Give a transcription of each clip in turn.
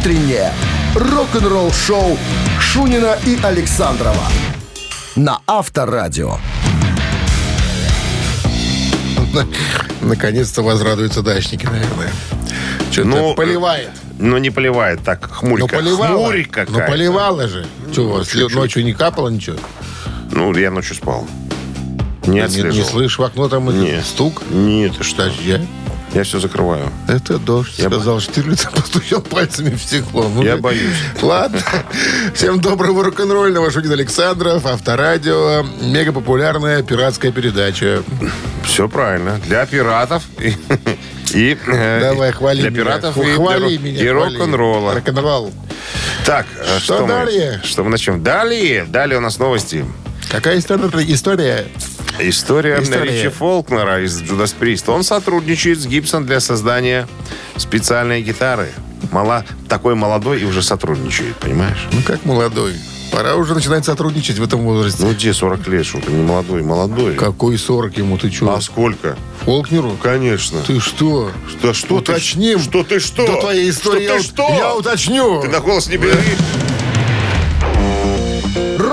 утреннее рок-н-ролл-шоу Шунина и Александрова на Авторадио. Наконец-то возрадуются дачники, наверное. Что-то Ну, поливает. Но не поливает, так Ну, хмурька. поливала. Хмурь какая Ну, поливала же. Что, у вас чуть-чуть. ночью не капало ничего? Ну, я ночью спал. Не Не, не слышишь в окно там Не. стук? Нет, ты что? Дождя? Я все закрываю. Это дождь. Я сказал Штирлиц, а постучал пальцами в стекло. Ну, Я да. боюсь. Ладно. Всем доброго рок-н-ролльного. Шутит Александров. Авторадио. Мегапопулярная пиратская передача. Все правильно. Для пиратов и, и, э, Давай, хвали для меня. пиратов Ху- и, хвали для, меня. и хвали. рок-н-ролла. Рок-н-ролл. Так, э, Что что, мы- далее? что мы начнем? Далее, далее у нас новости. Какая история? история? История, История. Ричи Фолкнера из Judas Priest. Он сотрудничает с Гибсон для создания специальной гитары. Мала, такой молодой и уже сотрудничает, понимаешь? Ну, как молодой. Пора уже начинать сотрудничать в этом возрасте. Ну, где 40 лет, что ты не молодой, молодой. Какой 40 ему? Ты что? А сколько? Фолкнеру? Конечно. Ты что? Что ты- Уточним. что ты что? До твоей истории Что ты я, что? я уточню. Ты на голос не бери.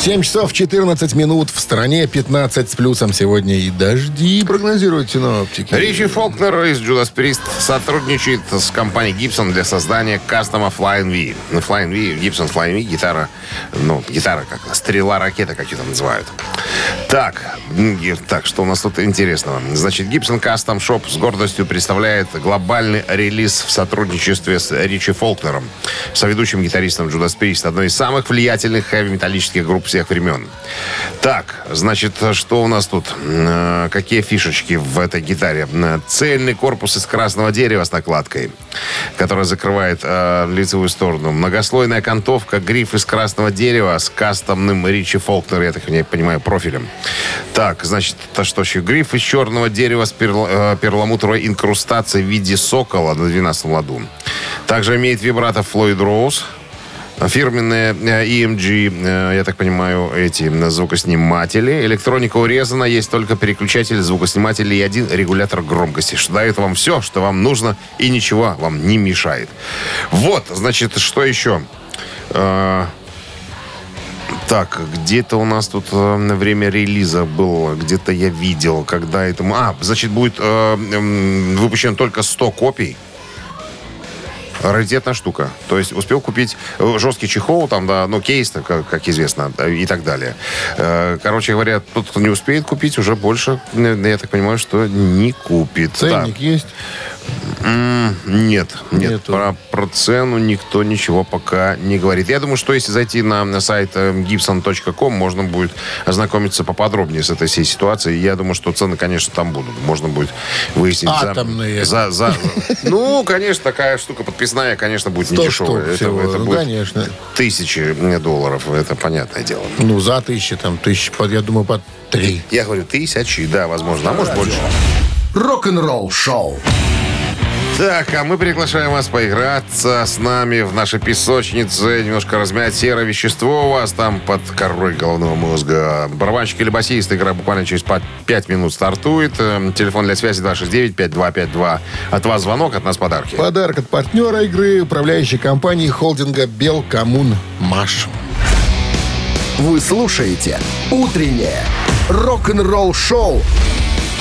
7 часов 14 минут. В стране 15 с плюсом сегодня и дожди прогнозируют синоптики. Ричи Фолкнер из Judas Priest сотрудничает с компанией Gibson для создания кастома Flying V. Ну, Flying V, Gibson Flying V, гитара, ну, гитара как, стрела ракета, как ее там называют. Так, так, что у нас тут интересного? Значит, Gibson Custom Shop с гордостью представляет глобальный релиз в сотрудничестве с Ричи Фолкнером, соведущим гитаристом Judas Priest, одной из самых влиятельных хэви-металлических групп всех времен. Так, значит, что у нас тут? Э, Какие фишечки в этой гитаре? Э, Цельный корпус из красного дерева с накладкой, которая закрывает э, лицевую сторону. Многослойная окантовка, гриф из красного дерева с кастомным Ричи Фолкнер, я так понимаю, профилем. Так, значит, это что еще? Гриф из черного дерева с перл- перламутровой инкрустацией в виде сокола на 12 ладу. Также имеет вибрато Floyd Rose, Фирменные э, EMG, э, я так понимаю, эти э, звукосниматели. Электроника урезана, есть только переключатель звукоснимателя и один регулятор громкости, что дает вам все, что вам нужно, и ничего вам не мешает. Вот, значит, что еще? Э, Так, где-то у нас тут э, время релиза было, где-то я видел, когда этому... А, значит, будет э, м, выпущено только 100 копий. Раритетная штука. То есть успел купить э, жесткий чехол, там, да, ну, кейс, как, как известно, да, и так далее. Э, Короче говоря, тот, кто не успеет купить, уже больше, я так понимаю, что не купит. Да. Ценник есть? Нет, нет. Нету. Про, про цену никто ничего пока не говорит. Я думаю, что если зайти на, на сайт э, gibson.com, можно будет ознакомиться поподробнее с этой всей ситуацией. Я думаю, что цены, конечно, там будут. Можно будет выяснить. за- Атомные. За, за, ну, конечно, такая штука подписная, конечно, будет не 100 дешевая. Это, всего. это Ну, будет конечно. тысячи мне долларов. Это понятное дело. Ну, за тысячи, там, тысячи, под, я думаю, под три. Я говорю, тысячи, да, возможно. А может, больше. Рок-н-ролл-шоу. Так, а мы приглашаем вас поиграться с нами в нашей песочнице, немножко размять серое вещество у вас там под корой головного мозга. Барабанщик или басист, игра буквально через 5 минут стартует. Э, Телефон для связи 269-5252. От вас звонок, от нас подарки. Подарок от партнера игры, управляющей компании холдинга «Белкоммун Маш». Вы слушаете «Утреннее рок-н-ролл-шоу»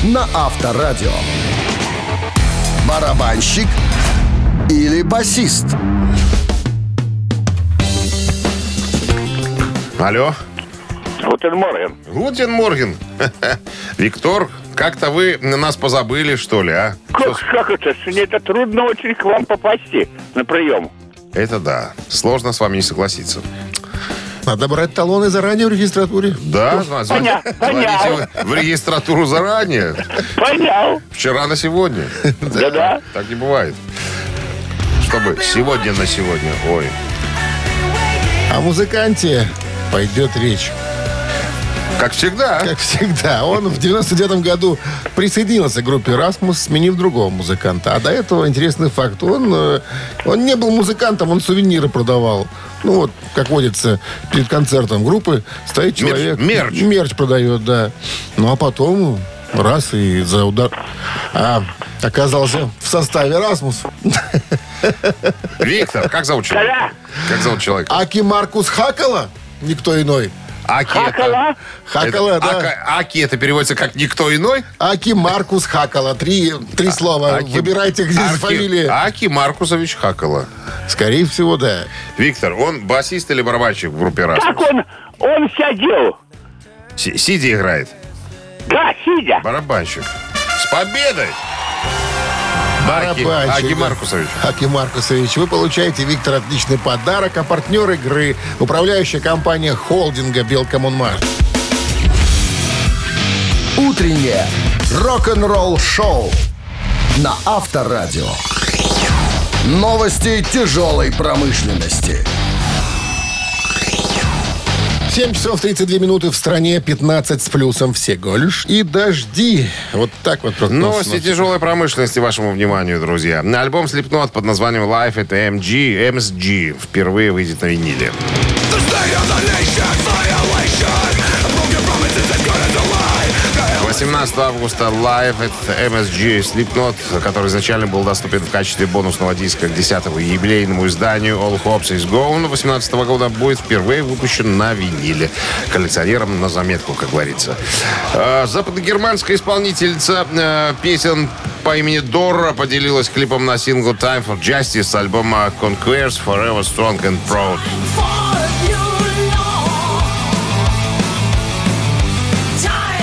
на Авторадио. Барабанщик или басист? Алло. Guten Morgen. Guten Morgen. Виктор, как-то вы на нас позабыли, что ли, а? Как, как это? Мне это трудно очень к вам попасти на прием. Это да. Сложно с вами не согласиться. Надо брать талоны заранее в регистратуре. Да, зв- звони- Поня- звоните в регистратуру заранее. Понял. Вчера на сегодня. Да-да. Так не бывает. Чтобы сегодня на сегодня. Ой. О музыканте пойдет речь. Как всегда. Как всегда. Он в 99 году присоединился к группе «Расмус», сменив другого музыканта. А до этого интересный факт. Он, э, он не был музыкантом, он сувениры продавал. Ну вот, как водится, перед концертом группы стоит человек. мерч. Мерч продает, да. Ну а потом раз и за удар. А, оказался в составе «Расмус». Виктор, как зовут человека? Как зовут человека? Аки Маркус Хакала, никто иной. Аки Хакала? Хакала, это, да. Ака- Аки это переводится как никто иной. Аки Маркус Хакала. Три, три слова. Аки- Выбирайте, где Арки- фамилия. Аки Маркусович Хакала. Скорее всего, да. Виктор, он басист или барабанщик в группе раз? Как он, он сидел? Си- Сидя играет. Да, сидя. Барабанщик. С победой! Аки, Барабанщик, Аки да. Маркусович. Аки Маркусович, вы получаете, Виктор, отличный подарок, а партнер игры – управляющая компания холдинга «Белкоммунмаш». Утреннее рок-н-ролл-шоу на Авторадио. Новости тяжелой промышленности. 7 часов 32 минуты в стране, 15 с плюсом всего лишь. И дожди. Вот так вот прогноз. Новости тяжелой промышленности вашему вниманию, друзья. Альбом Slipknot под названием Life это MG, MSG впервые выйдет на виниле. 18 августа Live at MSG Slipknot, который изначально был доступен в качестве бонусного диска к 10-му юбилейному изданию All Hops is Gone 18 года будет впервые выпущен на виниле. Коллекционерам на заметку, как говорится. Э, Западногерманская исполнительница э, песен по имени Дора поделилась клипом на сингл Time for Justice с альбома Conquers Forever Strong and Proud.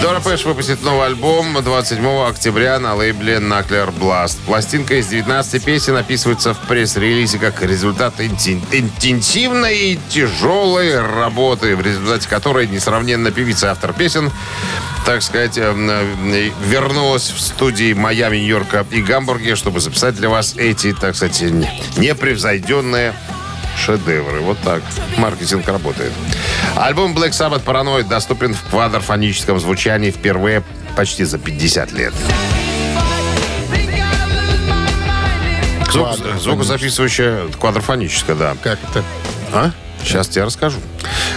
Дора Пэш выпустит новый альбом 27 октября на лейбле Nuclear Blast. Пластинка из 19 песен описывается в пресс-релизе как результат интен- интенсивной и тяжелой работы, в результате которой несравненно певица автор песен, так сказать, э, э, вернулась в студии Майами, Нью-Йорка и Гамбурге, чтобы записать для вас эти, так сказать, не- непревзойденные шедевры. Вот так. Маркетинг работает. Альбом Black Sabbath Paranoid доступен в квадрофоническом звучании впервые почти за 50 лет. Звук, звукозаписывающая квадрофоническая, да. Как это? А? Сейчас тебе расскажу.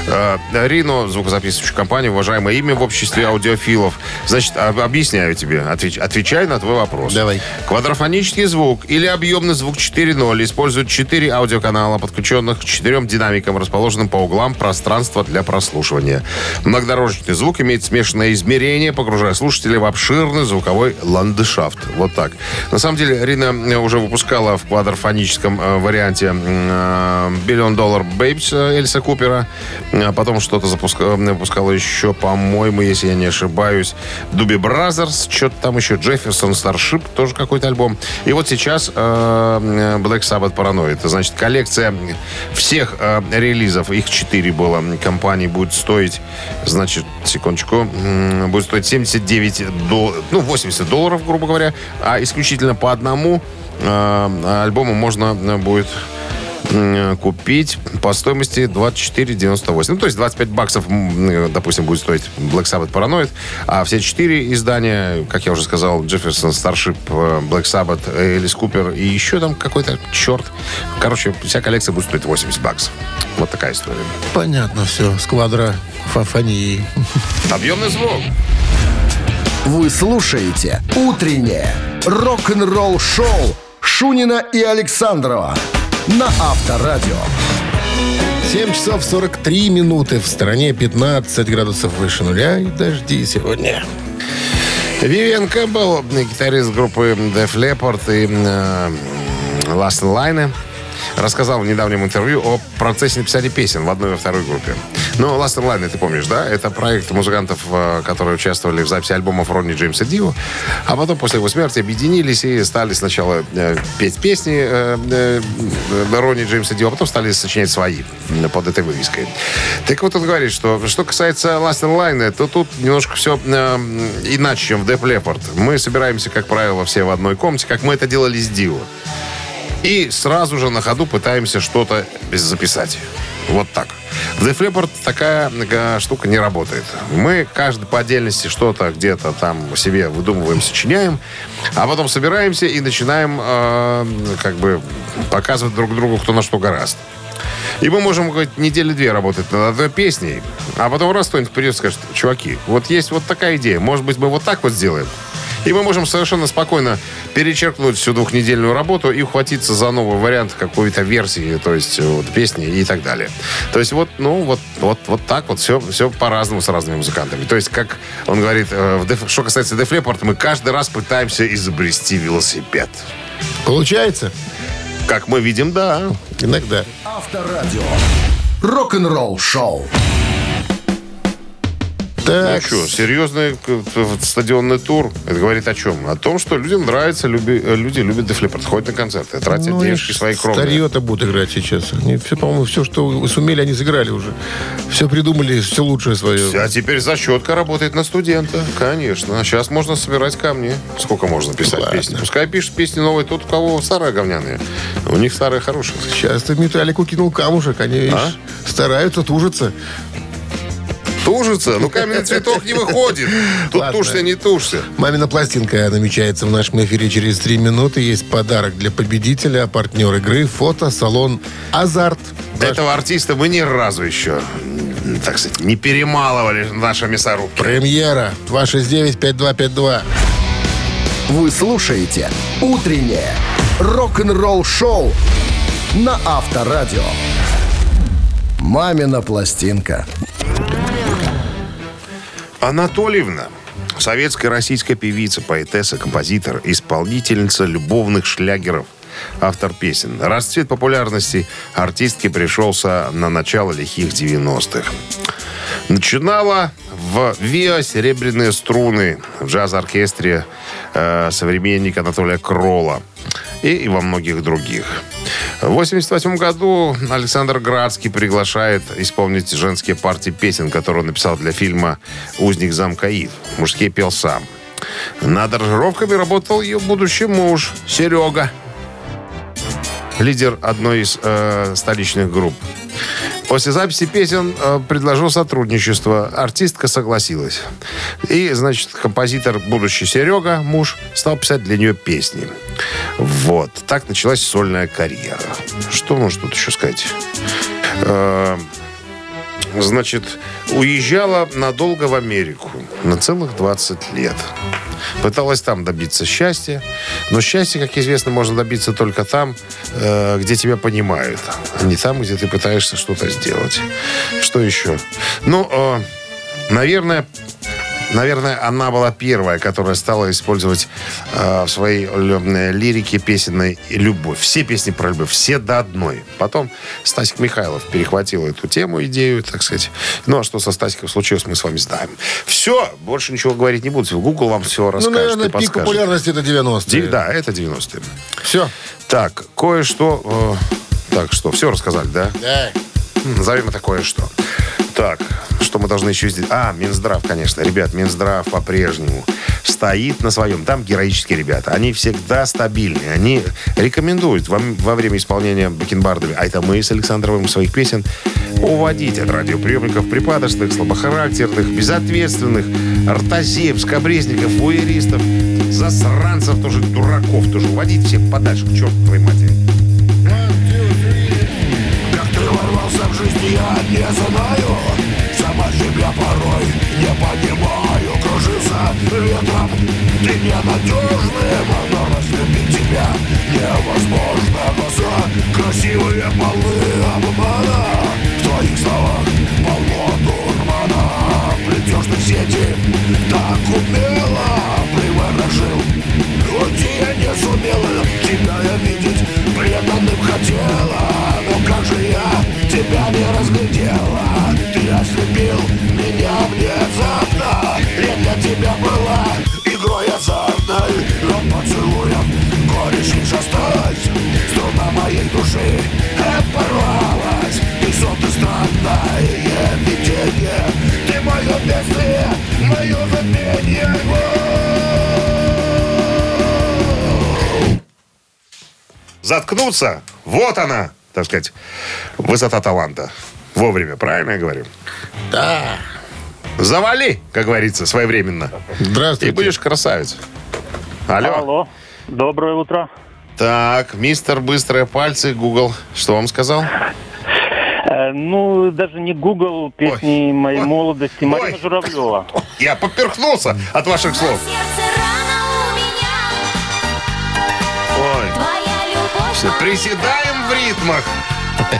Э, Рино, звукозаписывающая компания, уважаемое имя в обществе аудиофилов. Значит, об- объясняю тебе, отвеч- отвечаю на твой вопрос. Давай. Квадрофонический звук или объемный звук 4.0 используют 4 аудиоканала, подключенных к четырем динамикам, расположенным по углам пространства для прослушивания. Многодорожный звук имеет смешанное измерение, погружая слушателя в обширный звуковой ландшафт. Вот так. На самом деле, Rhino э, уже выпускала в квадрофоническом э, варианте Billion Dollar Babies Элиса Купера. А потом что-то запуска- э, выпускала еще, по-моему, если я не ошибаюсь, Doobie Brothers, что-то там еще, Jefferson Starship, тоже какой-то альбом. И вот сейчас э, Black Sabbath Paranoid. Значит коллекция всех э, релизов, их четыре было, компаний будет стоить, значит, секундочку, будет стоить 79 долларов, ну, 80 долларов, грубо говоря, а исключительно по одному э, альбому можно э, будет купить по стоимости 24,98. Ну, то есть 25 баксов, м, допустим, будет стоить Black Sabbath Paranoid, а все четыре издания, как я уже сказал, Jefferson Starship, э, Black Sabbath, Элис Купер и еще там какой-то черт. Короче, вся коллекция будет стоить 80 баксов. Вот такая история. Понятно все. С квадрофонией. Объемный звук. Вы слушаете «Утреннее рок-н-ролл-шоу» Шунина и Александрова на Авторадио. 7 часов 43 минуты. В стране 15 градусов выше нуля и дожди сегодня. Вивиан Кэмпбелл, гитарист группы Def Leppard и э, Last Line, рассказал в недавнем интервью о процессе написания песен в одной и во второй группе. Ну, Last Line, ты помнишь, да? Это проект музыкантов, э, которые участвовали в записи альбомов Ронни Джеймса Дио, а потом после его смерти объединились и стали сначала э, петь песни э, Ронни Джеймса Дио, а потом стали сочинять свои под этой вывеской. Так вот он говорит, что что касается Last Line, то тут немножко все иначе, чем в Def Leppard. Мы собираемся, как правило, все в одной комнате, как мы это делали с Дио. И сразу же на ходу пытаемся что-то записать. Вот так. В Def Leppard такая э, штука не работает. Мы каждый по отдельности что-то где-то там себе выдумываем, сочиняем, а потом собираемся и начинаем э, как бы показывать друг другу, кто на что гораст. И мы можем говорить, недели две работать над одной песней, а потом раз кто-нибудь придет и скажет, чуваки, вот есть вот такая идея, может быть, мы вот так вот сделаем. И мы можем совершенно спокойно перечеркнуть всю двухнедельную работу и ухватиться за новый вариант какой-то версии, то есть вот, песни и так далее. То есть вот, ну, вот, вот, вот так вот все, все по-разному с разными музыкантами. То есть, как он говорит, э, в Def- что касается Def Leppard, мы каждый раз пытаемся изобрести велосипед. Получается? Как мы видим, да. Иногда. Авторадио. Рок-н-ролл шоу. Так, Ну что, серьезный э, стадионный тур. Это говорит о чем? О том, что людям нравится, люби- э, люди любят Leppard, ходят на концерты, тратят ну, денежки свои кровные. Старье-то будут играть сейчас. Они все, по-моему, все, что сумели, они сыграли уже. Все придумали, все лучшее свое. А теперь зачетка работает на студента. Конечно. Сейчас можно собирать камни. Сколько можно писать Ладно. песни? Пускай пишут песни новые тот, у кого старые говняные. У них старые хорошие. Сейчас ты Металлику кинул камушек, они, видишь, А? стараются, тужатся. Тужится? Ну, каменный цветок не выходит. Тут Ладно. тушься, не тушься. Мамина пластинка намечается в нашем эфире через три минуты. Есть подарок для победителя, партнер игры, фото, салон «Азарт». Этого артиста мы ни разу еще, так сказать, не перемалывали наши мясорубки. Премьера 269-5252. Вы слушаете «Утреннее рок-н-ролл-шоу» на Авторадио. «Мамина пластинка». Анатольевна. Советская российская певица, поэтесса, композитор, исполнительница любовных шлягеров, автор песен. Расцвет популярности артистки пришелся на начало лихих 90-х. Начинала в ВИА «Серебряные струны» в джаз-оркестре э, современник Анатолия Крола и, и во многих других. В 1988 году Александр Градский приглашает исполнить женские партии песен, которые он написал для фильма «Узник замка Ив». Мужские пел сам. Над аранжировками работал ее будущий муж Серега, лидер одной из э, столичных групп. После записи песен э, предложил сотрудничество. Артистка согласилась. И, значит, композитор, будущий Серега, муж, стал писать для нее песни. Вот. Так началась сольная карьера. Что можно тут еще сказать? Значит, уезжала надолго в Америку. На целых 20 лет. Пыталась там добиться счастья. Но счастье, как известно, можно добиться только там, э, где тебя понимают. А не там, где ты пытаешься что-то сделать. Что еще? Ну, э, наверное, Наверное, она была первая, которая стала использовать э, в своей э, лирике песенной любовь. Все песни про любовь, все до одной. Потом Стасик Михайлов перехватил эту тему, идею, так сказать. Ну, а что со Стасиком случилось, мы с вами знаем. Все, больше ничего говорить не буду. Google вам все Ну, расскажет наверное, и пик подскажет. популярности это 90-е. Ди- Да, это 90-е. Все. Так, кое-что... э, так, что, все рассказали, да? Да. Назовем это кое-что. Так, что мы должны еще сделать? А, Минздрав, конечно. Ребят, Минздрав по-прежнему стоит на своем. Там героические ребята. Они всегда стабильные. Они рекомендуют вам во время исполнения бакенбардами, а это мы с Александровым своих песен, уводить от радиоприемников припадочных, слабохарактерных, безответственных, ртозеев, скобрезников, вуэристов, засранцев, тоже дураков, тоже уводить всех подальше к черту твоей матери. Я не знаю. Сама себя порой не понимаю. Кружится ветром, ты ненадежный Но разлюбить тебя невозможно? Глаза, красивые полы обмана В твоих словах полно дурмана. Плетешь ты сети так умело Приворожил заткнуться. Вот она, так сказать, высота таланта. Вовремя, правильно я говорю? Да. Завали, как говорится, своевременно. И Здравствуйте. будешь красавец. Алло. Алло. Доброе утро. Так, мистер Быстрые Пальцы, Google, что вам сказал? Э, ну, даже не Google, песни моей Ой. молодости. Марина Ой. Журавлева. Я поперхнулся от ваших слов. Все, приседаем в ритмах,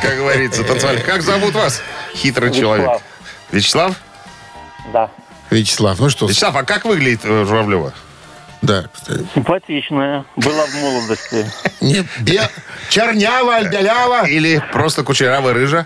как говорится, танцевали. Как зовут вас, хитрый человек? Вячеслав? Да. Вячеслав, ну что, Вячеслав, а как выглядит э, Журавлева? да, кстати. Симпатичная. Была в молодости. Не, бе- чернява, альбелява. Или просто кучерявая рыжа?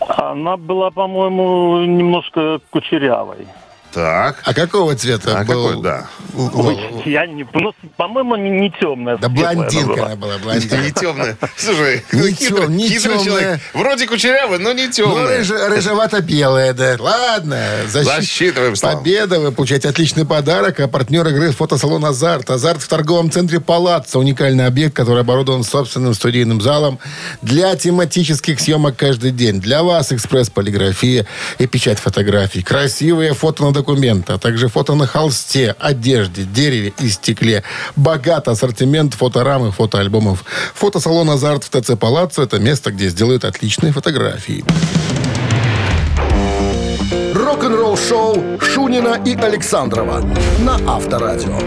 Она была, по-моему, немножко кучерявой. Так. А какого цвета А был? какой, да. у- Я не... Ну, по-моему, не, не темная. Да она блондинка была. она была, Не блондинка. темная. Слушай, Не ну, хитрый, не хитрый темная. человек. Вроде кучерявый, но не Ну, темный. рыжа- рыжевато-белая, да. Ладно. защи- Засчитываем, Слава. Победа. Вы получаете отличный подарок. А партнер игры фотосалон «Азарт». «Азарт» в торговом центре «Палаццо». Уникальный объект, который оборудован собственным студийным залом для тематических съемок каждый день. Для вас экспресс-полиграфия и печать фотографий. Красивые фото на документы, а также фото на холсте, одежде, дереве и стекле. Богат ассортимент фоторам и фотоальбомов. Фотосалон «Азарт» в ТЦ «Палаццо» – это место, где сделают отличные фотографии. Рок-н-ролл шоу Шунина и Александрова на Авторадио.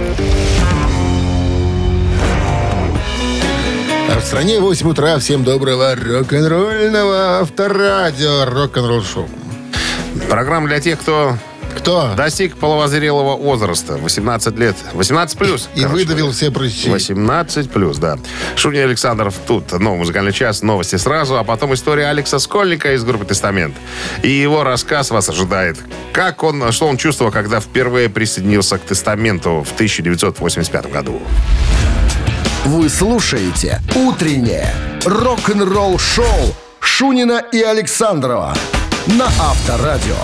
А в стране 8 утра. Всем доброго рок-н-ролльного авторадио. Рок-н-ролл шоу. Программа для тех, кто Кто? достиг половозрелого возраста. 18 лет. 18 плюс. И короче выдавил все прыщи. 18 плюс, да. Шунин Александров тут. Новый музыкальный час, новости сразу, а потом история Алекса Скольника из группы «Тестамент». И его рассказ вас ожидает. Как он, что он чувствовал, когда впервые присоединился к «Тестаменту» в 1985 году. Вы слушаете «Утреннее рок-н-ролл-шоу» Шунина и Александрова на Авторадио.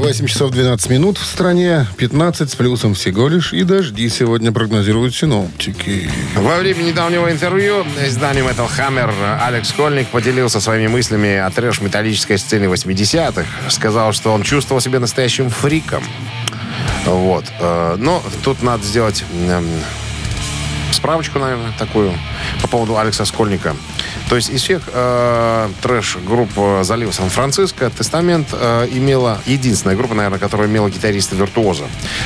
8 часов 12 минут в стране. 15 с плюсом всего лишь. И дожди сегодня прогнозируют синоптики. Во время недавнего интервью изданию Metal Hammer Алекс Скольник поделился своими мыслями о трэш-металлической сцене 80-х. Сказал, что он чувствовал себя настоящим фриком. Вот. Э, Но тут надо сделать справочку, наверное, такую по поводу Алекса Скольника. То есть из всех э, трэш-групп э, залива Сан-Франциско «Тестамент» э, имела единственная группа, наверное, которая имела гитариста-виртуоза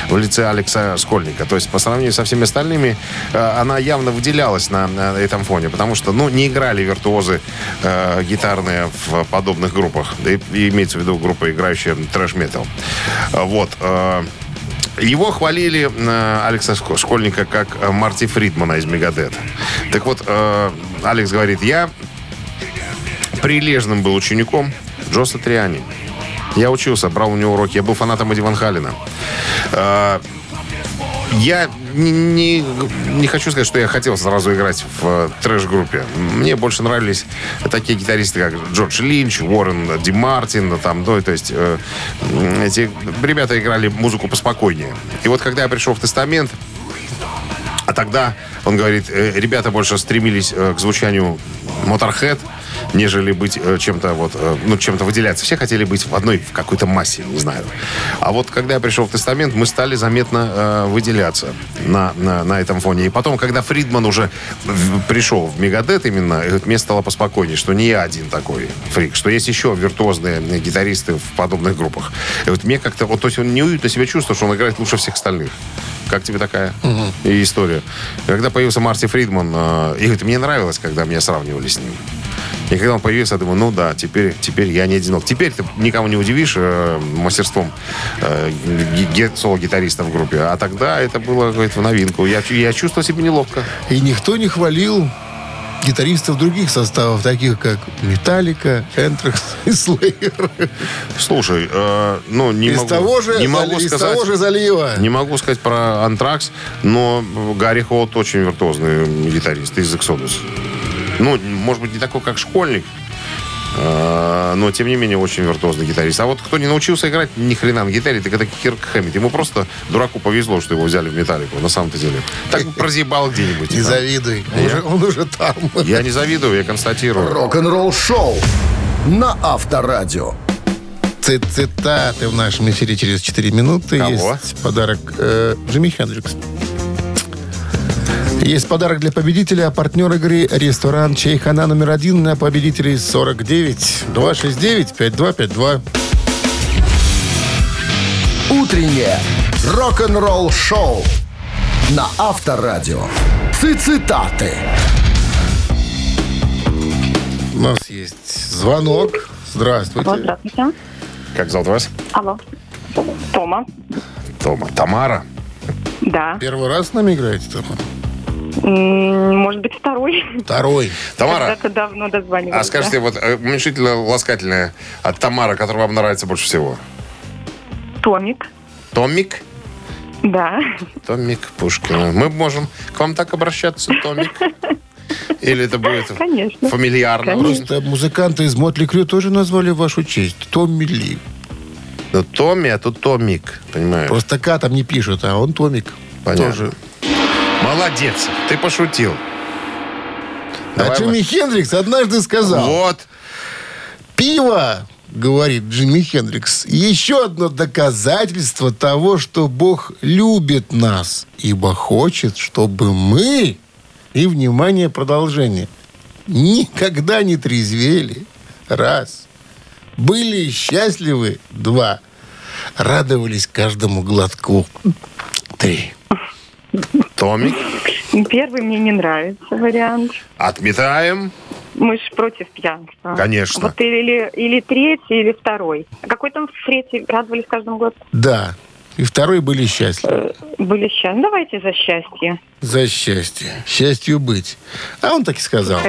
в лице Алекса Скольника. То есть по сравнению со всеми остальными э, она явно выделялась на, на этом фоне, потому что, ну, не играли виртуозы э, гитарные в подобных группах. И, и имеется в виду группа, играющая трэш-метал. Э, Вот. э, его хвалили э, Алекса Шко- Школьника как э, Марти Фридмана из Мегадет. Так вот, э, Алекс говорит, я прилежным был учеником Джоса Триани. Я учился, брал у него уроки. Я был фанатом Эдди Ван Халлена. Э, я не, не, хочу сказать, что я хотел сразу играть в э, трэш-группе. Мне больше нравились такие гитаристы, как Джордж Линч, Уоррен Ди Мартин. Там, ну, то есть э, эти ребята играли музыку поспокойнее. И вот когда я пришел в «Тестамент», а тогда, он говорит, э, ребята больше стремились э, к звучанию Motorhead, нежели быть э, чем-то вот, э, ну, чем-то выделяться. Все хотели быть в одной, в какой-то массе, не знаю. А вот когда я пришел в Тестамент, мы стали заметно э, выделяться на, на, на этом фоне. И потом, когда Фридман уже в- пришел в Мегадет именно, мне стало поспокойнее, что не я один такой фрик, что есть еще виртуозные гитаристы в подобных группах. И вот мне как-то, вот, то есть он неуютно себя чувствовал, что он играет лучше всех остальных. Как тебе такая и история? Когда появился Марти Фридман, э, и говорит, мне нравилось, когда меня сравнивали с ним. И когда он появился, я думаю, ну да, теперь, теперь я не одинок. Теперь ты никого не удивишь э, мастерством э, ги- ги- соло-гитариста в группе. А тогда это было говорит, в новинку. Я, я чувствовал себя неловко. И никто не хвалил гитаристов других составов, таких как Металлика, Энтрекс и Слеер. Слушай, э, ну не Из могу, того же, не могу из сказать, того же залива. не могу сказать про Антракс, но Гарри Холт очень виртуозный гитарист из Exodus. Ну, может быть, не такой, как школьник, э, но, тем не менее, очень виртуозный гитарист. А вот кто не научился играть ни хрена на гитаре, так это Кирк Хэммит. Ему просто дураку повезло, что его взяли в металлику, на самом-то деле. Так бы прозъебал где-нибудь. Не завидуй. Он уже, он уже там. Я не завидую, я констатирую. Рок-н-ролл шоу на Авторадио. Ци- Цитаты в нашем эфире через 4 минуты. Кого? Есть подарок э, Джимми Хендрикс. Есть подарок для победителя, а партнер игры ресторан Чайхана номер один на победителей 49 269 5252. Утреннее рок-н-ролл-шоу на Авторадио. Цитаты. У нас есть звонок. Здравствуйте. Алло, здравствуйте. Как зовут вас? Алло. Тома. Тома. Тамара? Да. Первый раз с нами играете, Тома? Может быть, второй. Второй. Тамара, Когда-то давно дозванивались. а скажите, вот э, уменьшительно-ласкательное от Тамара, которая вам нравится больше всего? да? Томик. Томик? Да. Томик Пушкина. Мы можем к вам так обращаться, Томик? Или это будет Конечно. фамильярно? Конечно. Просто музыканты из Мотли Крю тоже назвали в вашу честь. Томми Ли. Ну, Томми, а тут Томик, понимаешь? Просто К там не пишут, а он Томик. Понятно. Тоже. Молодец, ты пошутил. А Давай Джимми мы- Хендрикс однажды сказал, Вот. пиво, говорит Джимми Хендрикс, еще одно доказательство того, что Бог любит нас, ибо хочет, чтобы мы, и, внимание, продолжение, никогда не трезвели, раз, были счастливы, два, радовались каждому глотку, три. Томик. Первый мне не нравится вариант. Отметаем. Мы же против пьянства. Конечно. Вот или, или третий, или второй. А какой там третий? Радовались каждому году? Да, и второй были счастливы. Были счастливы. Давайте за счастье. За счастье. Счастью быть. А он так и сказал.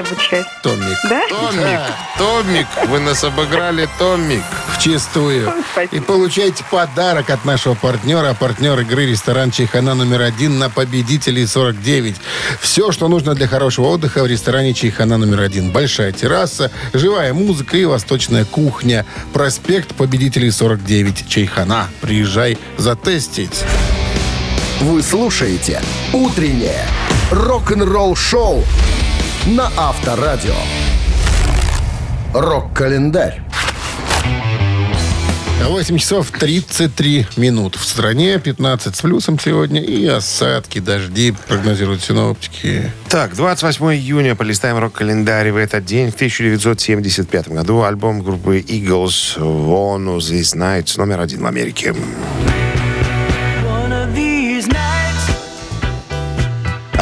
Томик. Да? Томик. Томик. Вы нас обыграли, Томик. Вчистую. Спасибо. И получайте подарок от нашего партнера. А Партнер игры ресторан Чайхана номер один на победителей 49. Все, что нужно для хорошего отдыха в ресторане Чайхана номер один. Большая терраса, живая музыка и восточная кухня. Проспект победителей 49. Чайхана. Приезжай затестить. Вы слушаете «Утреннее рок-н-ролл-шоу» на Авторадио. Рок-календарь. 8 часов 33 минут. В стране 15 с плюсом сегодня. И осадки, дожди прогнозируют синоптики. Так, 28 июня полистаем рок-календарь. В этот день, в 1975 году, альбом группы Eagles «One of These Nights» номер один в Америке.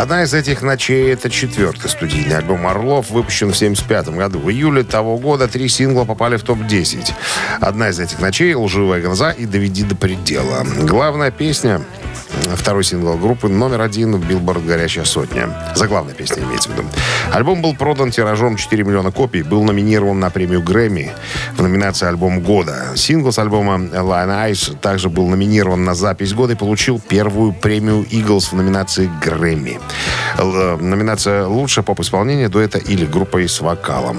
Одна из этих ночей — это четвертый студийный альбом «Орлов», выпущен в 1975 году. В июле того года три сингла попали в топ-10. Одна из этих ночей — «Лживая гроза» и «Доведи до предела». Главная песня Второй сингл группы номер один в Билборд «Горящая сотня». Заглавная песня имеется в виду. Альбом был продан тиражом 4 миллиона копий, был номинирован на премию Грэмми в номинации «Альбом года». Сингл с альбома «Lyin' Eyes» также был номинирован на запись года и получил первую премию Eagles в номинации Грэмми. Э, Номинация «Лучшее поп-исполнение дуэта или группой с вокалом».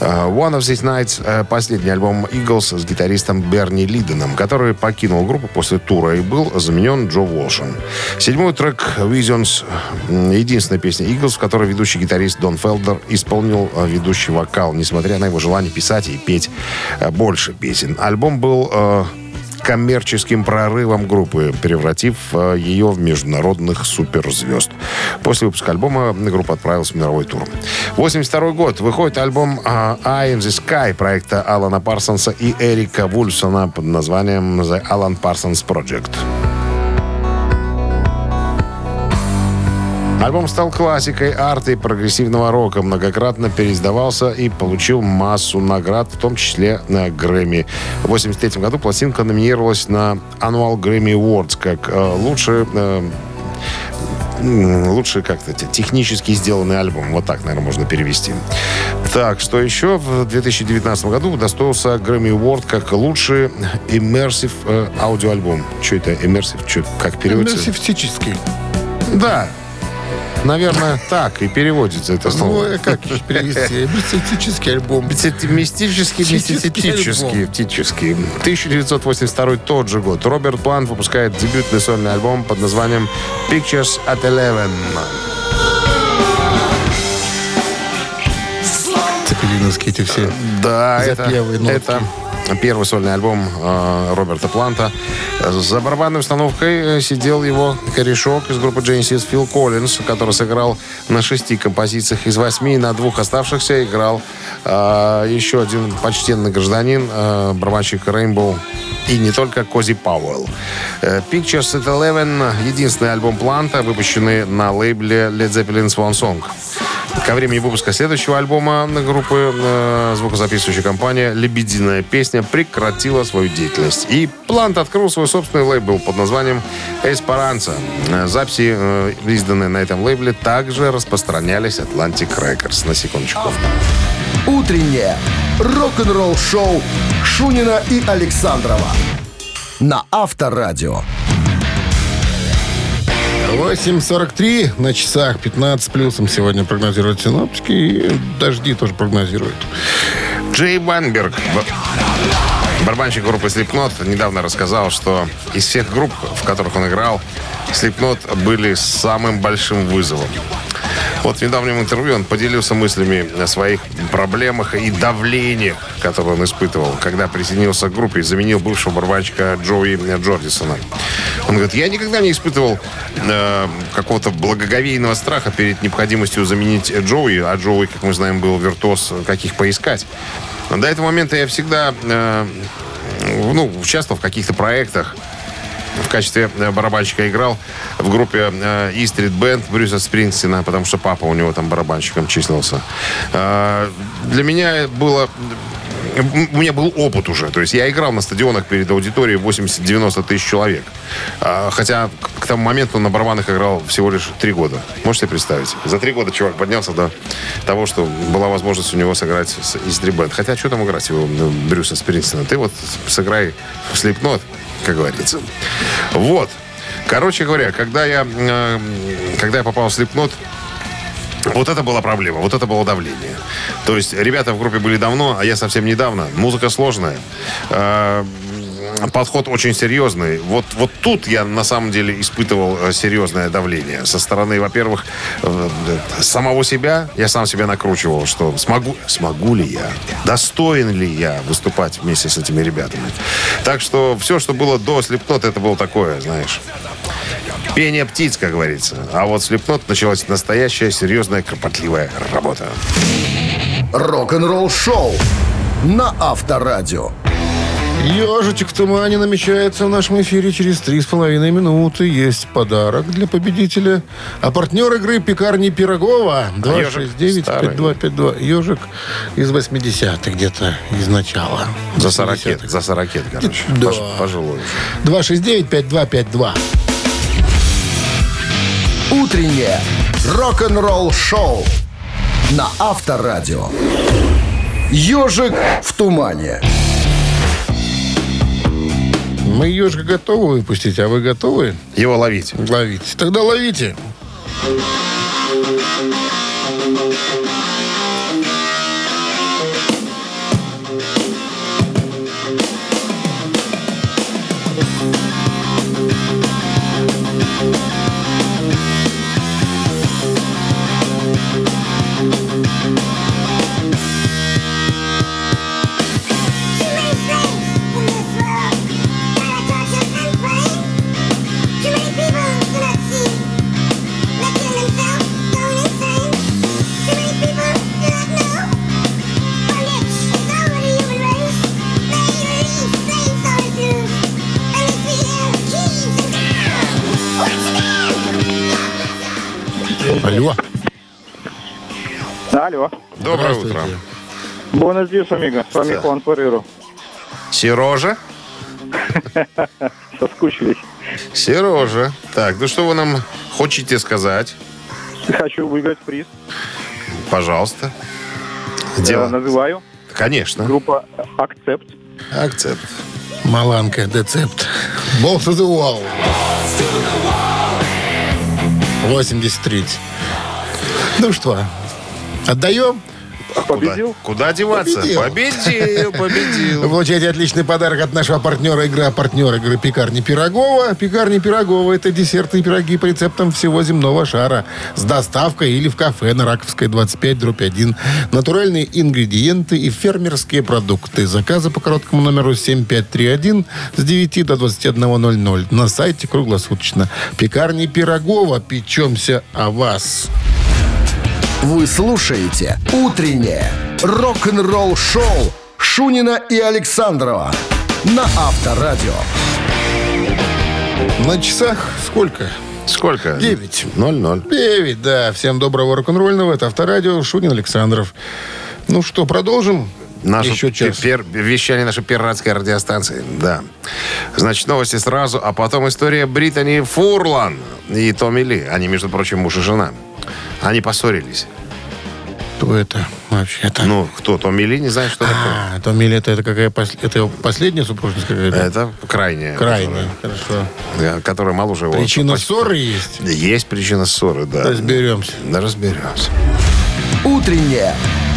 Э, One of These Nights э, — последний альбом Eagles с гитаристом Берни Лидоном, который покинул группу после тура и был заменен Джо Уолшем. Седьмой трек Visions — единственная песня Eagles, в которой ведущий гитарист Дон Фелдер исполнил э, ведущий вокал, несмотря на его желание писать и петь больше песен. Альбом был коммерческим прорывом группы, превратив э, ее в международных суперзвезд. После выпуска альбома группа отправилась в мировой тур. 82 год. Выходит альбом а, «Eye in the Sky» проекта Алана Парсонса и Эрика Вульсона под названием «The Alan Parsons Project». Альбом стал классикой арта и прогрессивного рока, многократно переиздавался и получил массу наград, в том числе на Грэмми. В 1983 году пластинка номинировалась на Annual Grammy Awards как э, лучший э, м, лучший как-то те- технически сделанный альбом. Вот так, наверное, можно перевести. Так, что еще? В 2019 году удостоился Grammy Award как лучший immersive э, аудиоальбом. Что это immersive? Чё, как переводится? Иммерсивтический. Да. Наверное, так и переводится это Ну, слово. а как еще перевести? Иммерсивтический альбом. Мистический, Мистический мистический, мистический. 1982 тот же год. Роберт Плант выпускает дебютный сольный альбом под названием Pictures at Eleven. Цепелины. сталиновские эти все. Да, это, Запевы, это первый сольный альбом э, Роберта Планта. За барабанной установкой э, сидел его корешок из группы Genesis Фил Коллинз, который сыграл на шести композициях из восьми. На двух оставшихся играл э, еще один почтенный гражданин, барабанщик Rainbow и не только Кози Пауэлл. Э, Pictures at Eleven — единственный альбом Планта, выпущенный на лейбле Led Zeppelin Swan Song. Ко времени выпуска следующего альбома группы э, звукозаписывающая компания «Лебединая песня» прекратила свою деятельность. И Плант открыл свой собственный лейбл под названием «Эспаранца». Э, Записи, э, изданные на этом лейбле, также распространялись Atlantic Records. На секундочку. Утреннее рок-н-ролл-шоу Шунина и Александрова на Авторадио. 8.43 на часах, 15 с плюсом сегодня прогнозируют синоптики. И дожди тоже прогнозируют. Джей Вайнберг, б- барабанщик группы Slipknot, недавно рассказал, что из всех групп, в которых он играл, Slipknot были самым большим вызовом. Вот в недавнем интервью он поделился мыслями о своих проблемах и давлениях, которые он испытывал, когда присоединился к группе и заменил бывшего барабанщика Джоуи Джордисона. Он говорит, я никогда не испытывал э, какого-то благоговейного страха перед необходимостью заменить Джоуи, а Джоуи, как мы знаем, был виртуоз, каких поискать. До этого момента я всегда э, ну, участвовал в каких-то проектах, в качестве э, барабанщика играл в группе э, E Street Band Брюса Спрингстина, потому что папа у него там барабанщиком числился. Э, Для меня было... У меня был опыт уже. То есть я играл на стадионах перед аудиторией 80-90 тысяч человек. А, Хотя к тому моменту на барабанах играл всего лишь три года. Можете представить? За три года чувак поднялся до того, что была возможность у него сыграть с E Street Band. Хотя что там играть его, Брюса Спрингстина? Ты вот сыграй в Slipknot, как говорится. Вот. Короче говоря, когда я, э, когда я попал в Slipknot, вот это была проблема, вот это было давление. То есть ребята в группе были давно, а я совсем недавно. Музыка сложная. Э, Подход очень серьезный. Вот, вот тут я на самом деле испытывал э, серьезное давление. Со стороны, во-первых, э, самого себя. Я сам себя накручивал, что смогу, смогу ли я, достоин ли я выступать вместе с этими ребятами. Так что все, что было до Слепнот, это было такое, знаешь, пение птиц, как говорится. А вот Слепнот началась настоящая, серьезная, кропотливая работа. Рок-н-ролл-шоу на Авторадио. Ежичек в тумане намечается в нашем эфире через три с половиной минуты. Есть подарок для победителя. А партнер игры пекарни Пирогова Ежик 269-5252. Ежик из 80-х где-то из начала. За 80-х. сорокет, за сорокет, короче. Да. Пож- Пожилой. 269-5252. Утреннее рок-н-ролл-шоу на Авторадио. Ежик в тумане. Мы ежика готовы выпустить, а вы готовы Его ловить. ловить? Тогда ловите. Buenos días, amigo. С вами Хуан Ферреро. Сережа? Соскучились. Сережа. Так, ну что вы нам хотите сказать? Хочу выиграть приз. Пожалуйста. Я Дело. называю. Конечно. Группа Акцепт. Акцепт. Маланка, децепт. Balls to the wall. 83. Ну что, отдаем? Победил? Куда деваться? Победил. Победил, Вы победил. получаете отличный подарок от нашего партнера игры, партнер игры «Пекарни Пирогова». «Пекарни Пирогова» — это десерты и пироги по рецептам всего земного шара. С доставкой или в кафе на Раковской 25, дробь 1. Натуральные ингредиенты и фермерские продукты. Заказы по короткому номеру 7531 с 9 до 21.00. На сайте круглосуточно. «Пекарни Пирогова». Печемся о вас. Вы слушаете «Утреннее рок-н-ролл-шоу» Шунина и Александрова на Авторадио. На часах сколько? Сколько? Девять. Ноль-ноль. 9, да. Всем доброго рок-н-ролльного. Это Авторадио. Шунин Александров. Ну что, продолжим? Нашу Еще час. пер- вещание нашей пиратской радиостанции. Да. Значит, новости сразу, а потом история Британи Фурлан и Томми Ли. Они, между прочим, муж и жена. Они поссорились. Кто это вообще-то? Ну, кто? Томми Ли, не знаю, что такое. А, то Милли, это, это какая пос- это его последняя супружеская какая-то? Это крайняя. Крайняя. Хорошо. которая- Которая моложе его. Причина Почти- ссоры есть? Есть причина ссоры, да. Разберемся. Да, разберемся. «Утреннее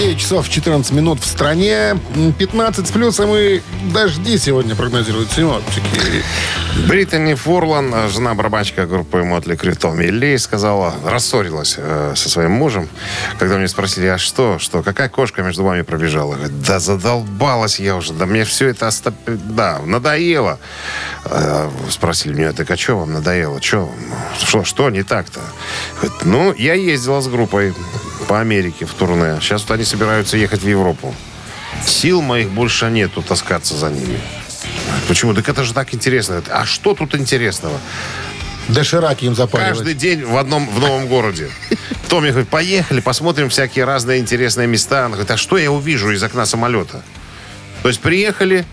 9 часов 14 минут в стране. М, 15 с плюсом и дожди сегодня прогнозируют синоптики. Британи Фурлан, жена барабанщика группы Мотли Крю Томми сказала, рассорилась э, со своим мужем, когда мне спросили, а что, что, какая кошка между вами пробежала? Говорит, да задолбалась я уже, да мне все это, оста- да, надоело. Э, спросили меня, так а что вам надоело, что, что, что не так-то? Говорит, ну, я ездила с группой по Америке в турне, сейчас вот они собираются ехать в Европу. Сил моих больше нету таскаться за ними. Почему? Так это же так интересно. А что тут интересного? Дошираки им запаривать. Каждый день в одном в новом городе. Томми говорит, поехали, посмотрим всякие разные интересные места. Она говорит, а что я увижу из окна самолета? То есть приехали,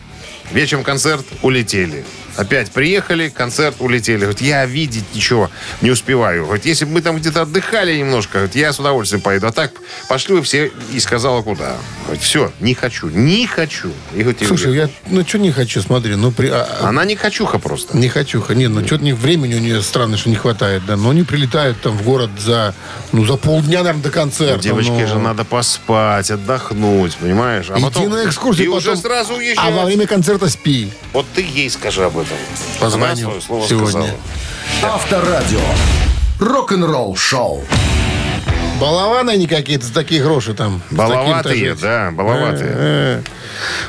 вечером концерт, улетели. Опять приехали, концерт, улетели. Говорит, я видеть ничего не успеваю. Говорит, если бы мы там где-то отдыхали немножко, говорит, я с удовольствием поеду. А так пошли вы все и сказала, куда. Говорит, все, не хочу, не хочу. И говорит, Слушай, я ну что не хочу, смотри, ну при, а- а- Она не хочуха просто. не хочу, нет, ну что-то времени у нее странно, что не хватает, да, но они прилетают там в город за, ну за полдня, наверное, до концерта. Девочке ну. же надо поспать, отдохнуть, понимаешь? А Иди потом, на экскурсию, и потом- уже сразу уезжать. А во время концерта спи. Вот ты ей скажи об этом. Позвоню Она свое слово сегодня. сказала. Авторадио. Рок-н-ролл-шоу. Балованы они какие-то за такие гроши там. Баловатые, да, баловатые. Э, э.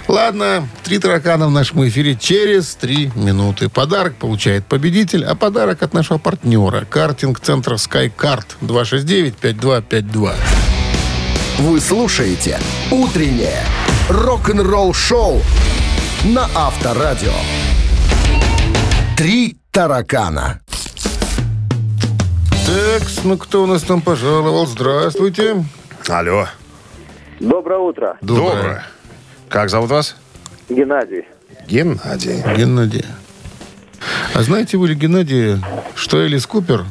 Ладно, три таракана в нашем эфире через три минуты. Подарок получает победитель, а подарок от нашего партнера. Картинг-центр SkyCard 269-5252. Вы слушаете «Утреннее рок-н-ролл-шоу» на Авторадио. Три таракана. Так, ну кто у нас там пожаловал? Здравствуйте. Алло. Доброе утро, Доброе. Как зовут вас? Геннадий. Геннадий. Геннадий. А знаете вы ли, Геннадий, что Элис Купер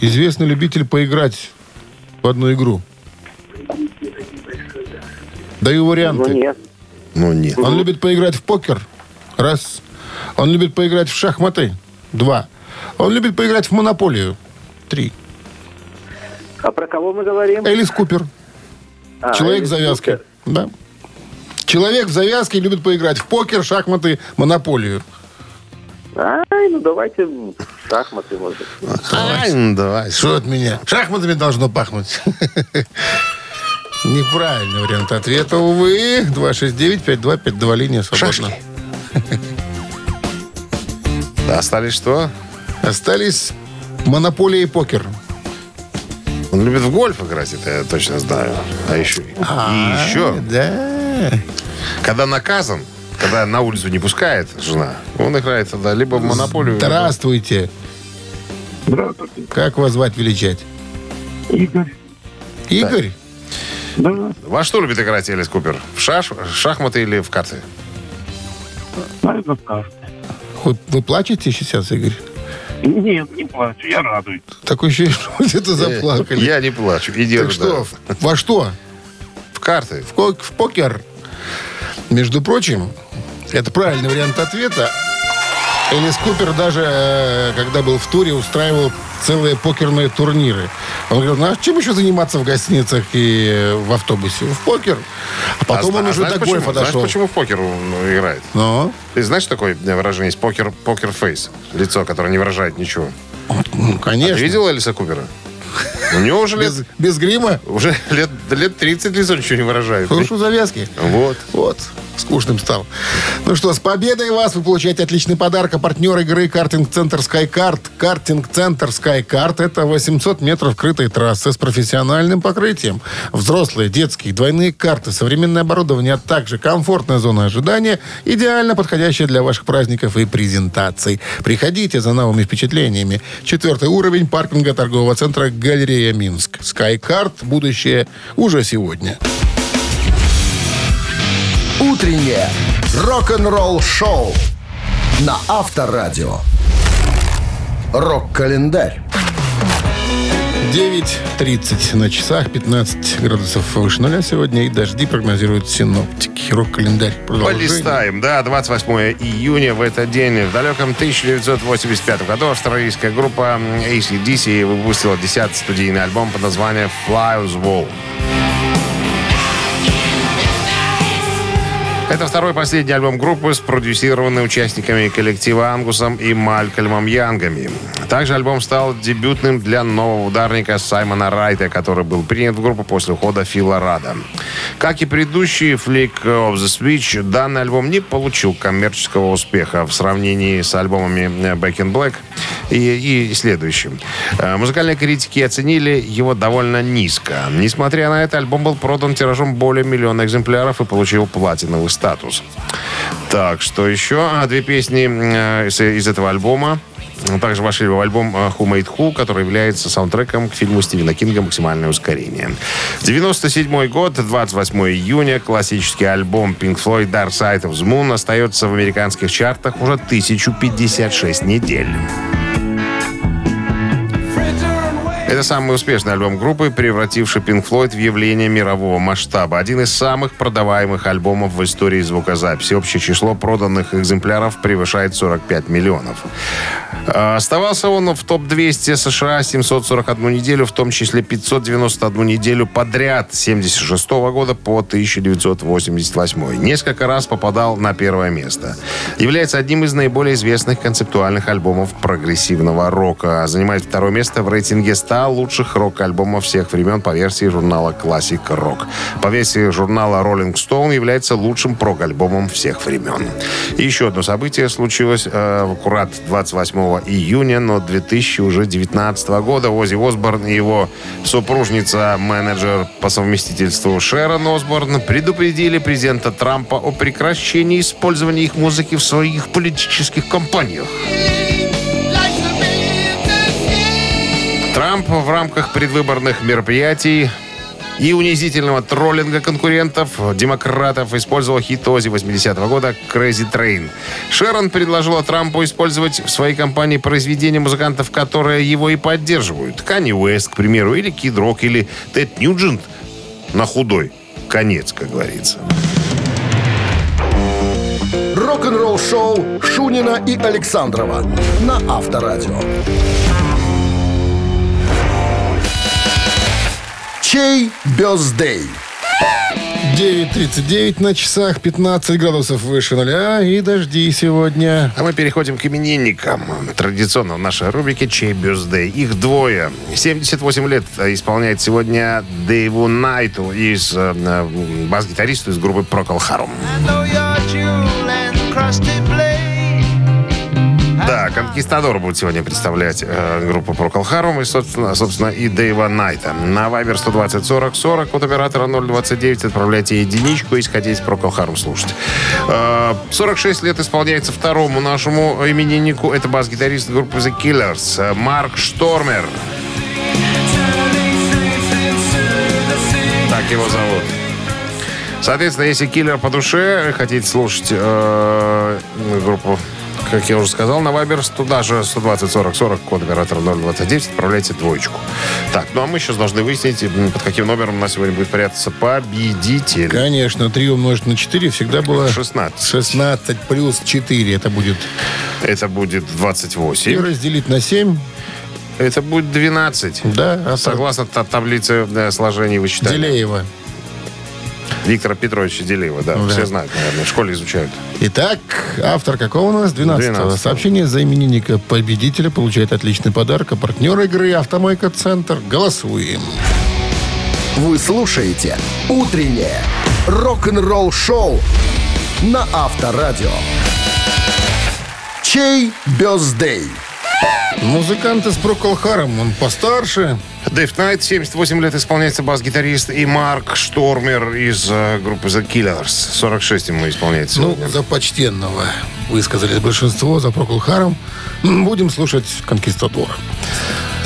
известный любитель поиграть в одну игру? Даю Ну варианты. нет. Ну, нет. Он любит поиграть в покер. Раз. Он любит поиграть в шахматы. Два. Он любит поиграть в монополию. Три. А про кого мы говорим? Элис Купер. А, Человек в Элис завязке. Купер. Да. Человек в завязке любит поиграть в покер, шахматы, монополию. Ай, ну давайте в шахматы, может. Ай, ну, давай. Что от меня? Шахматами должно пахнуть. Неправильный вариант ответа, увы. 269-5252, линия свободна. Шашки. Остались что? Остались монополия и покер. Он любит в гольф играть, это я точно знаю. А еще... И еще, Да. когда наказан, когда на улицу не пускает жена, он играет тогда либо в монополию, либо- Здравствуйте. Здравствуйте. Как вас звать, величать? Игорь. Игорь? Да. Во что любит играть Элис Купер? В шаш, шахматы или в карты? Наверное, карты. Вы, вы плачете сейчас, Игорь? Нет, не плачу, я радуюсь. Такое ощущение, что вы где-то заплакали. Я не плачу. Иди Так что, во что? В карты. В, ко- в покер. Между прочим, это правильный вариант ответа. Элис Купер даже, э, когда был в туре, устраивал целые покерные турниры. Он говорил, ну а чем еще заниматься в гостиницах и э, в автобусе? В покер. А потом А он зна- уже знаешь, до почему? гольфа Знаешь, дошел. почему в покер ну, играет? Ну, Ты знаешь такое выражение есть? Покер, покер фейс. Лицо, которое не выражает ничего. ну, Ты конечно. видел Элиса Купера? У него уже лет, Без, без грима? уже лет, лет 30 лицо ничего не выражает. Хорошо завязки. Вот. Вот, скучным стал. Ну что, с победой вас! Вы получаете отличный подарок. А партнер игры «Картинг-центр Скайкарт». «Картинг-центр Скайкарт» — это 800 метров крытой трассы с профессиональным покрытием. Взрослые, детские, двойные карты, современное оборудование, а также комфортная зона ожидания, идеально подходящая для ваших праздников и презентаций. Приходите за новыми впечатлениями. Четвертый уровень паркинга торгового центра «Галерея Минск». «Скайкарт» — будущее уже сегодня. Утреннее рок-н-ролл-шоу на Авторадио. Рок-календарь. 9.30 на часах, 15 градусов выше нуля сегодня, и дожди прогнозируют синоптики. Рок-календарь продолжение. Полистаем, да, 28 июня в этот день, в далеком 1985 году, австралийская группа ACDC выпустила 10-й студийный альбом под названием Fly with Wall. Это второй последний альбом группы, спродюсированный участниками коллектива Ангусом и Малькольмом Янгами. Также альбом стал дебютным для нового ударника Саймона Райта, который был принят в группу после ухода Фила Рада. Как и предыдущий Flick of the Switch, данный альбом не получил коммерческого успеха в сравнении с альбомами Back in Black и, и следующим. Э, Музыкальные критики оценили его довольно низко. Несмотря на это, альбом был продан тиражом более миллиона экземпляров и получил платиновый статус. Так, что еще? А, Две песни э, из, из этого альбома также вошли в альбом э, Who Made Who, который является саундтреком к фильму Стивена Кинга «Максимальное ускорение». 97 год, 28 июня, классический альбом Pink Floyd Dark Side of the Moon остается в американских чартах уже 1056 недель. Это самый успешный альбом группы, превративший Pink Floyd в явление мирового масштаба. Один из самых продаваемых альбомов в истории звукозаписи. Общее число проданных экземпляров превышает 45 миллионов. А, Оставался он в топ-200 США 741 неделю, в том числе 591 неделю подряд с 1976 года по 1988. Несколько раз попадал на первое место. Является одним из наиболее известных концептуальных альбомов прогрессивного рока. Занимает второе место в рейтинге 100 лучших рок-альбомов всех времен по версии журнала Classic Rock. По версии журнала Rolling Stone является лучшим прог-альбомом всех времен. И еще одно событие случилось э, аккурат 28 июня, но 2019 года. Ози Осборн и его супружница, менеджер по совместительству Шерон Осборн, предупредили президента Трампа о прекращении использования их музыки в своих политических кампаниях. Трамп в рамках предвыборных мероприятий и унизительного троллинга конкурентов, демократов, использовал хит Ози 80-го года «Crazy Train». Шерон предложила Трампу использовать в своей кампании произведения музыкантов, которые его и поддерживают. Канни Уэст, к примеру, или Кид Рок, или Тед Ньюджент на худой. Конец, как говорится. Рок-н-ролл-шоу Шунина и Александрова на Авторадио. Чей бездей? 9.39 на часах, 15 градусов выше нуля и дожди сегодня. А мы переходим к именинникам. Традиционно в нашей рубрике «Чей бюздей». Их двое. 78 лет исполняет сегодня Дэйву Найту, из, э, э, бас-гитаристу из группы Procol Harum. Да, Конкистадор будет сегодня представлять э, группу Procol Harum и, собственно, собственно, и Дэйва Найта. На Viber 120 40 40 от оператора 029 отправляйте единичку, если хотите Procol Harum слушать. Э, 46 лет исполняется второму нашему имениннику. Это бас-гитарист группы The Killers э, Марк Штормер. Так его зовут. Соответственно, если киллер по душе, хотите слушать э, группу как я уже сказал, на Вайбер туда же 120 40 40, код оператора 029, отправляйте двоечку. Так, ну а мы сейчас должны выяснить, под каким номером у нас сегодня будет прятаться победитель. Конечно, 3 умножить на 4 всегда было... 16. 16 плюс 4. Это будет... Это будет И 28. разделить на 7. Это будет 12. Да, а Согласно та- таблице э, сложений вычитания. Делеева. Виктора Петровича Делеева, да, Да. Все знают, наверное, в школе изучают. Итак, автор какого у нас? 12 12-го. Сообщение за именинника победителя получает отличный подарок. А партнер игры «Автомойка Центр». Голосуем. Вы слушаете «Утреннее рок-н-ролл-шоу» на Авторадио. Чей бездей? Музыкант из Проколхаром. Он постарше. Дэйв Найт, 78 лет, исполняется бас-гитарист, и Марк Штормер из э, группы The Killers. 46 ему исполняется Ну, сегодня. за почтенного высказались большинство, за Проколхаром. Будем слушать «Конкистадора».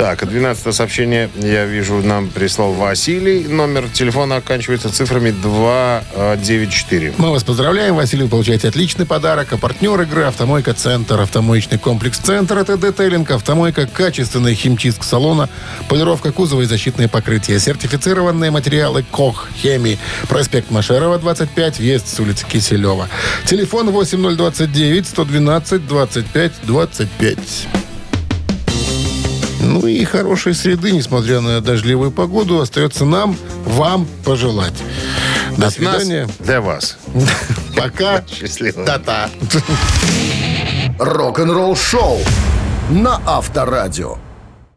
Так, 12 сообщение, я вижу, нам прислал Василий. Номер телефона оканчивается цифрами 294. Мы вас поздравляем, Василий, вы получаете отличный подарок. А партнер игры «Автомойка Центр». Автомоечный комплекс «Центр» — это детейлинг, автомойка, качественная химчистка салона, полировка кузова и защитные покрытия, сертифицированные материалы КОХ, хемии. Проспект Машерова, 25, въезд с улицы Киселева. Телефон 8029 112 25 25. Ну и хорошей среды, несмотря на дождливую погоду, остается нам, вам пожелать. До От нас свидания. для вас. Пока. Счастливо. Та-та. Рок-н-ролл-шоу на Авторадио.